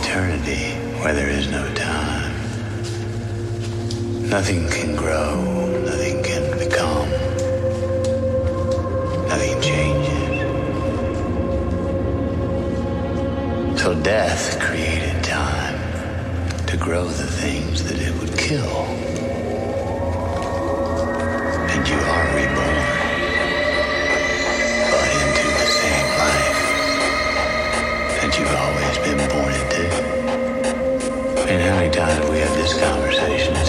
eternity where there is no time. Nothing can grow, nothing can become, nothing changes. Till death created time to grow the things that it would kill. And you are reborn, but into the same life you've how many times we had this conversation?